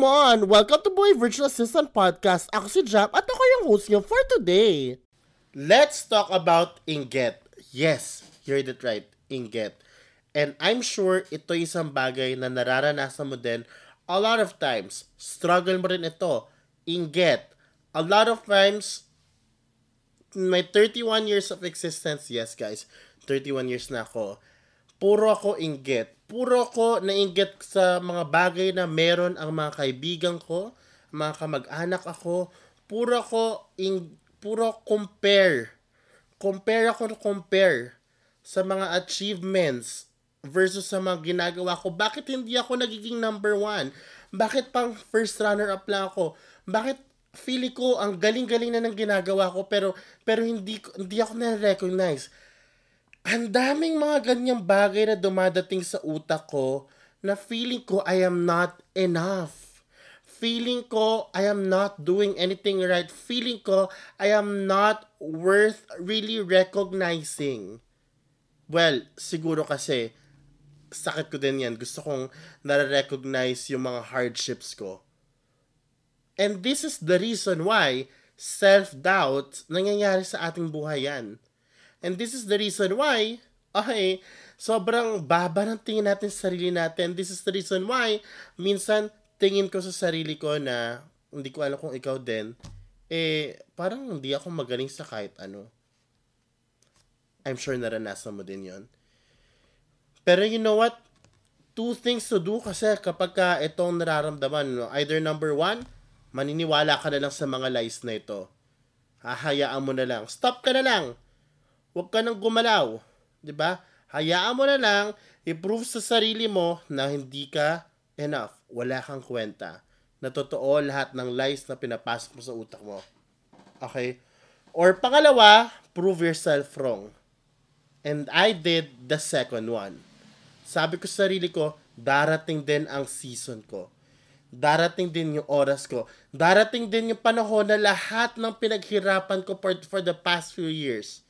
Come on! Welcome to Boy Virtual Assistant Podcast. Ako si Jam at ako yung host niyo for today. Let's talk about Inget. Yes, you heard it right. Inget. And I'm sure ito isang bagay na nararanasan mo din a lot of times. Struggle mo rin ito. Inget. A lot of times, my 31 years of existence, yes guys, 31 years na ako, puro ako inggit. Puro ako nainggit sa mga bagay na meron ang mga kaibigan ko, mga kamag-anak ako. Puro ako, in, puro compare. Compare ako compare sa mga achievements versus sa mga ginagawa ko. Bakit hindi ako nagiging number one? Bakit pang first runner-up lang ako? Bakit feeling ko ang galing-galing na ng ginagawa ko pero pero hindi hindi ako na-recognize ang daming mga ganyang bagay na dumadating sa utak ko na feeling ko I am not enough. Feeling ko I am not doing anything right. Feeling ko I am not worth really recognizing. Well, siguro kasi sakit ko din yan. Gusto kong nare-recognize yung mga hardships ko. And this is the reason why self-doubt nangyayari sa ating buhay yan And this is the reason why, okay, sobrang baba ng tingin natin sa sarili natin. This is the reason why, minsan, tingin ko sa sarili ko na, hindi ko alam kung ikaw din, eh, parang hindi ako magaling sa kahit ano. I'm sure naranasan mo din yon. Pero you know what? Two things to do kasi kapag ka itong nararamdaman, no? either number one, maniniwala ka na lang sa mga lies na ito. Hahayaan mo na lang. Stop ka na lang Huwag ka nang gumalaw. ba? Hayaan mo na lang i-prove sa sarili mo na hindi ka enough. Wala kang kwenta. Na totoo lahat ng lies na pinapasok mo sa utak mo. Okay? Or pangalawa, prove yourself wrong. And I did the second one. Sabi ko sa sarili ko, darating din ang season ko. Darating din yung oras ko. Darating din yung panahon na lahat ng pinaghirapan ko for, for the past few years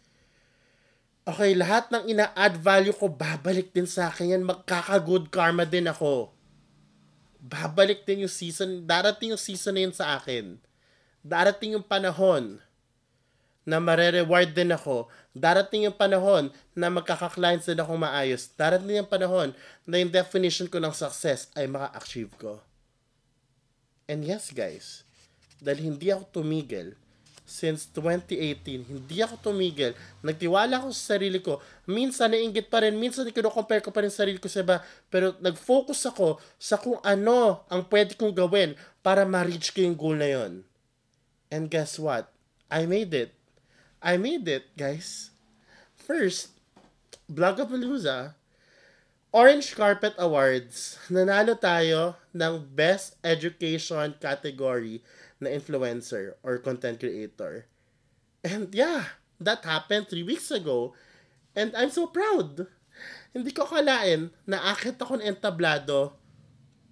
okay, lahat ng ina-add value ko, babalik din sa akin yan. Magkaka-good karma din ako. Babalik din yung season. Darating yung season na yun sa akin. Darating yung panahon na mare-reward din ako. Darating yung panahon na magkaka-clients din ako maayos. Darating yung panahon na yung definition ko ng success ay maka-achieve ko. And yes, guys, dahil hindi ako tumigil, since 2018. Hindi ako tumigil. Nagtiwala ako sa sarili ko. Minsan nainggit pa rin. Minsan kino-compare ko pa rin sarili ko sa iba. Pero nag-focus ako sa kung ano ang pwede kong gawin para ma-reach ko yung goal na yon. And guess what? I made it. I made it, guys. First, Blogapalooza, Orange Carpet Awards, nanalo tayo ng Best Education category na influencer or content creator. And yeah, that happened three weeks ago. And I'm so proud. Hindi ko kalain na akit ako ng entablado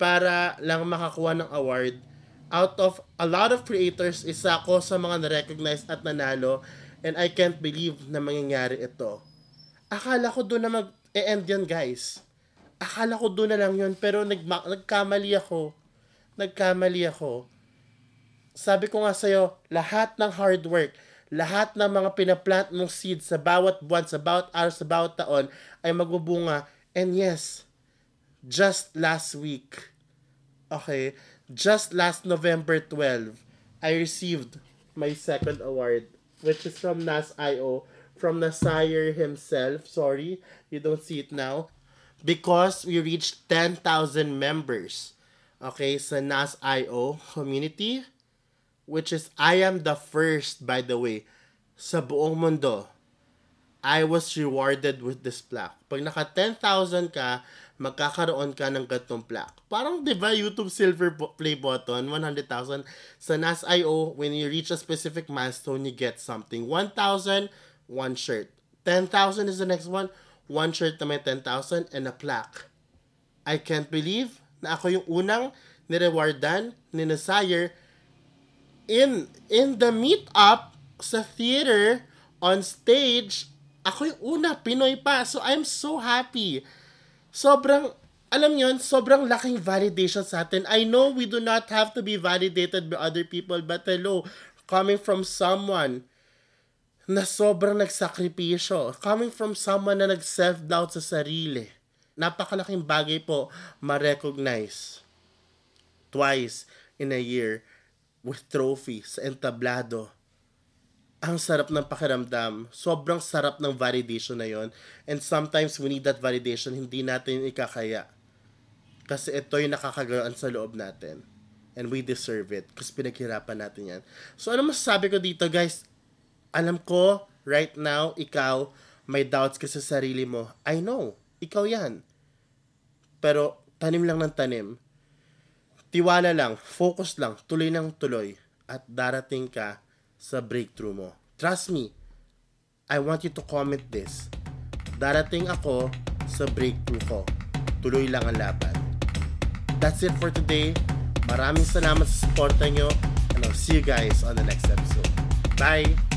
para lang makakuha ng award. Out of a lot of creators, isa ako sa mga na-recognize at nanalo. And I can't believe na mangyayari ito. Akala ko doon na mag-e-end yan, guys. Akala ko doon na lang yun. Pero nag nagkamali ako. Nagkamali ako sabi ko nga sa'yo, lahat ng hard work, lahat ng mga pinaplant mong seeds sa bawat buwan, sa bawat araw, sa bawat taon, ay magbubunga. And yes, just last week, okay, just last November 12, I received my second award, which is from NAS.io, from Nasire himself. Sorry, you don't see it now. Because we reached 10,000 members, okay, sa NAS.io community which is I am the first, by the way, sa buong mundo. I was rewarded with this plaque. Pag naka 10,000 ka, magkakaroon ka ng gatong plaque. Parang, di ba, YouTube silver play button, 100,000. Sa NAS.io, when you reach a specific milestone, you get something. 1,000, one shirt. 10,000 is the next one. One shirt na may 10,000 and a plaque. I can't believe na ako yung unang nirewardan ni Nasire in in the meet-up sa theater on stage, ako yung una, Pinoy pa. So I'm so happy. Sobrang alam yon sobrang laking validation sa atin. I know we do not have to be validated by other people, but hello, coming from someone na sobrang nagsakripisyo, coming from someone na nag-self-doubt sa sarili, napakalaking bagay po ma-recognize twice in a year with trophies sa entablado ang sarap ng pakiramdam. Sobrang sarap ng validation na yon. And sometimes we need that validation, hindi natin ikakaya. Kasi ito yung nakakagawaan sa loob natin. And we deserve it. Kasi pinaghirapan natin yan. So ano masasabi ko dito guys? Alam ko, right now, ikaw, may doubts ka sa sarili mo. I know. Ikaw yan. Pero tanim lang ng tanim. Tiwala lang, focus lang, tuloy ng tuloy. At darating ka sa breakthrough mo. Trust me, I want you to comment this. Darating ako sa breakthrough ko. Tuloy lang ang laban. That's it for today. Maraming salamat sa suporta nyo and I'll see you guys on the next episode. Bye!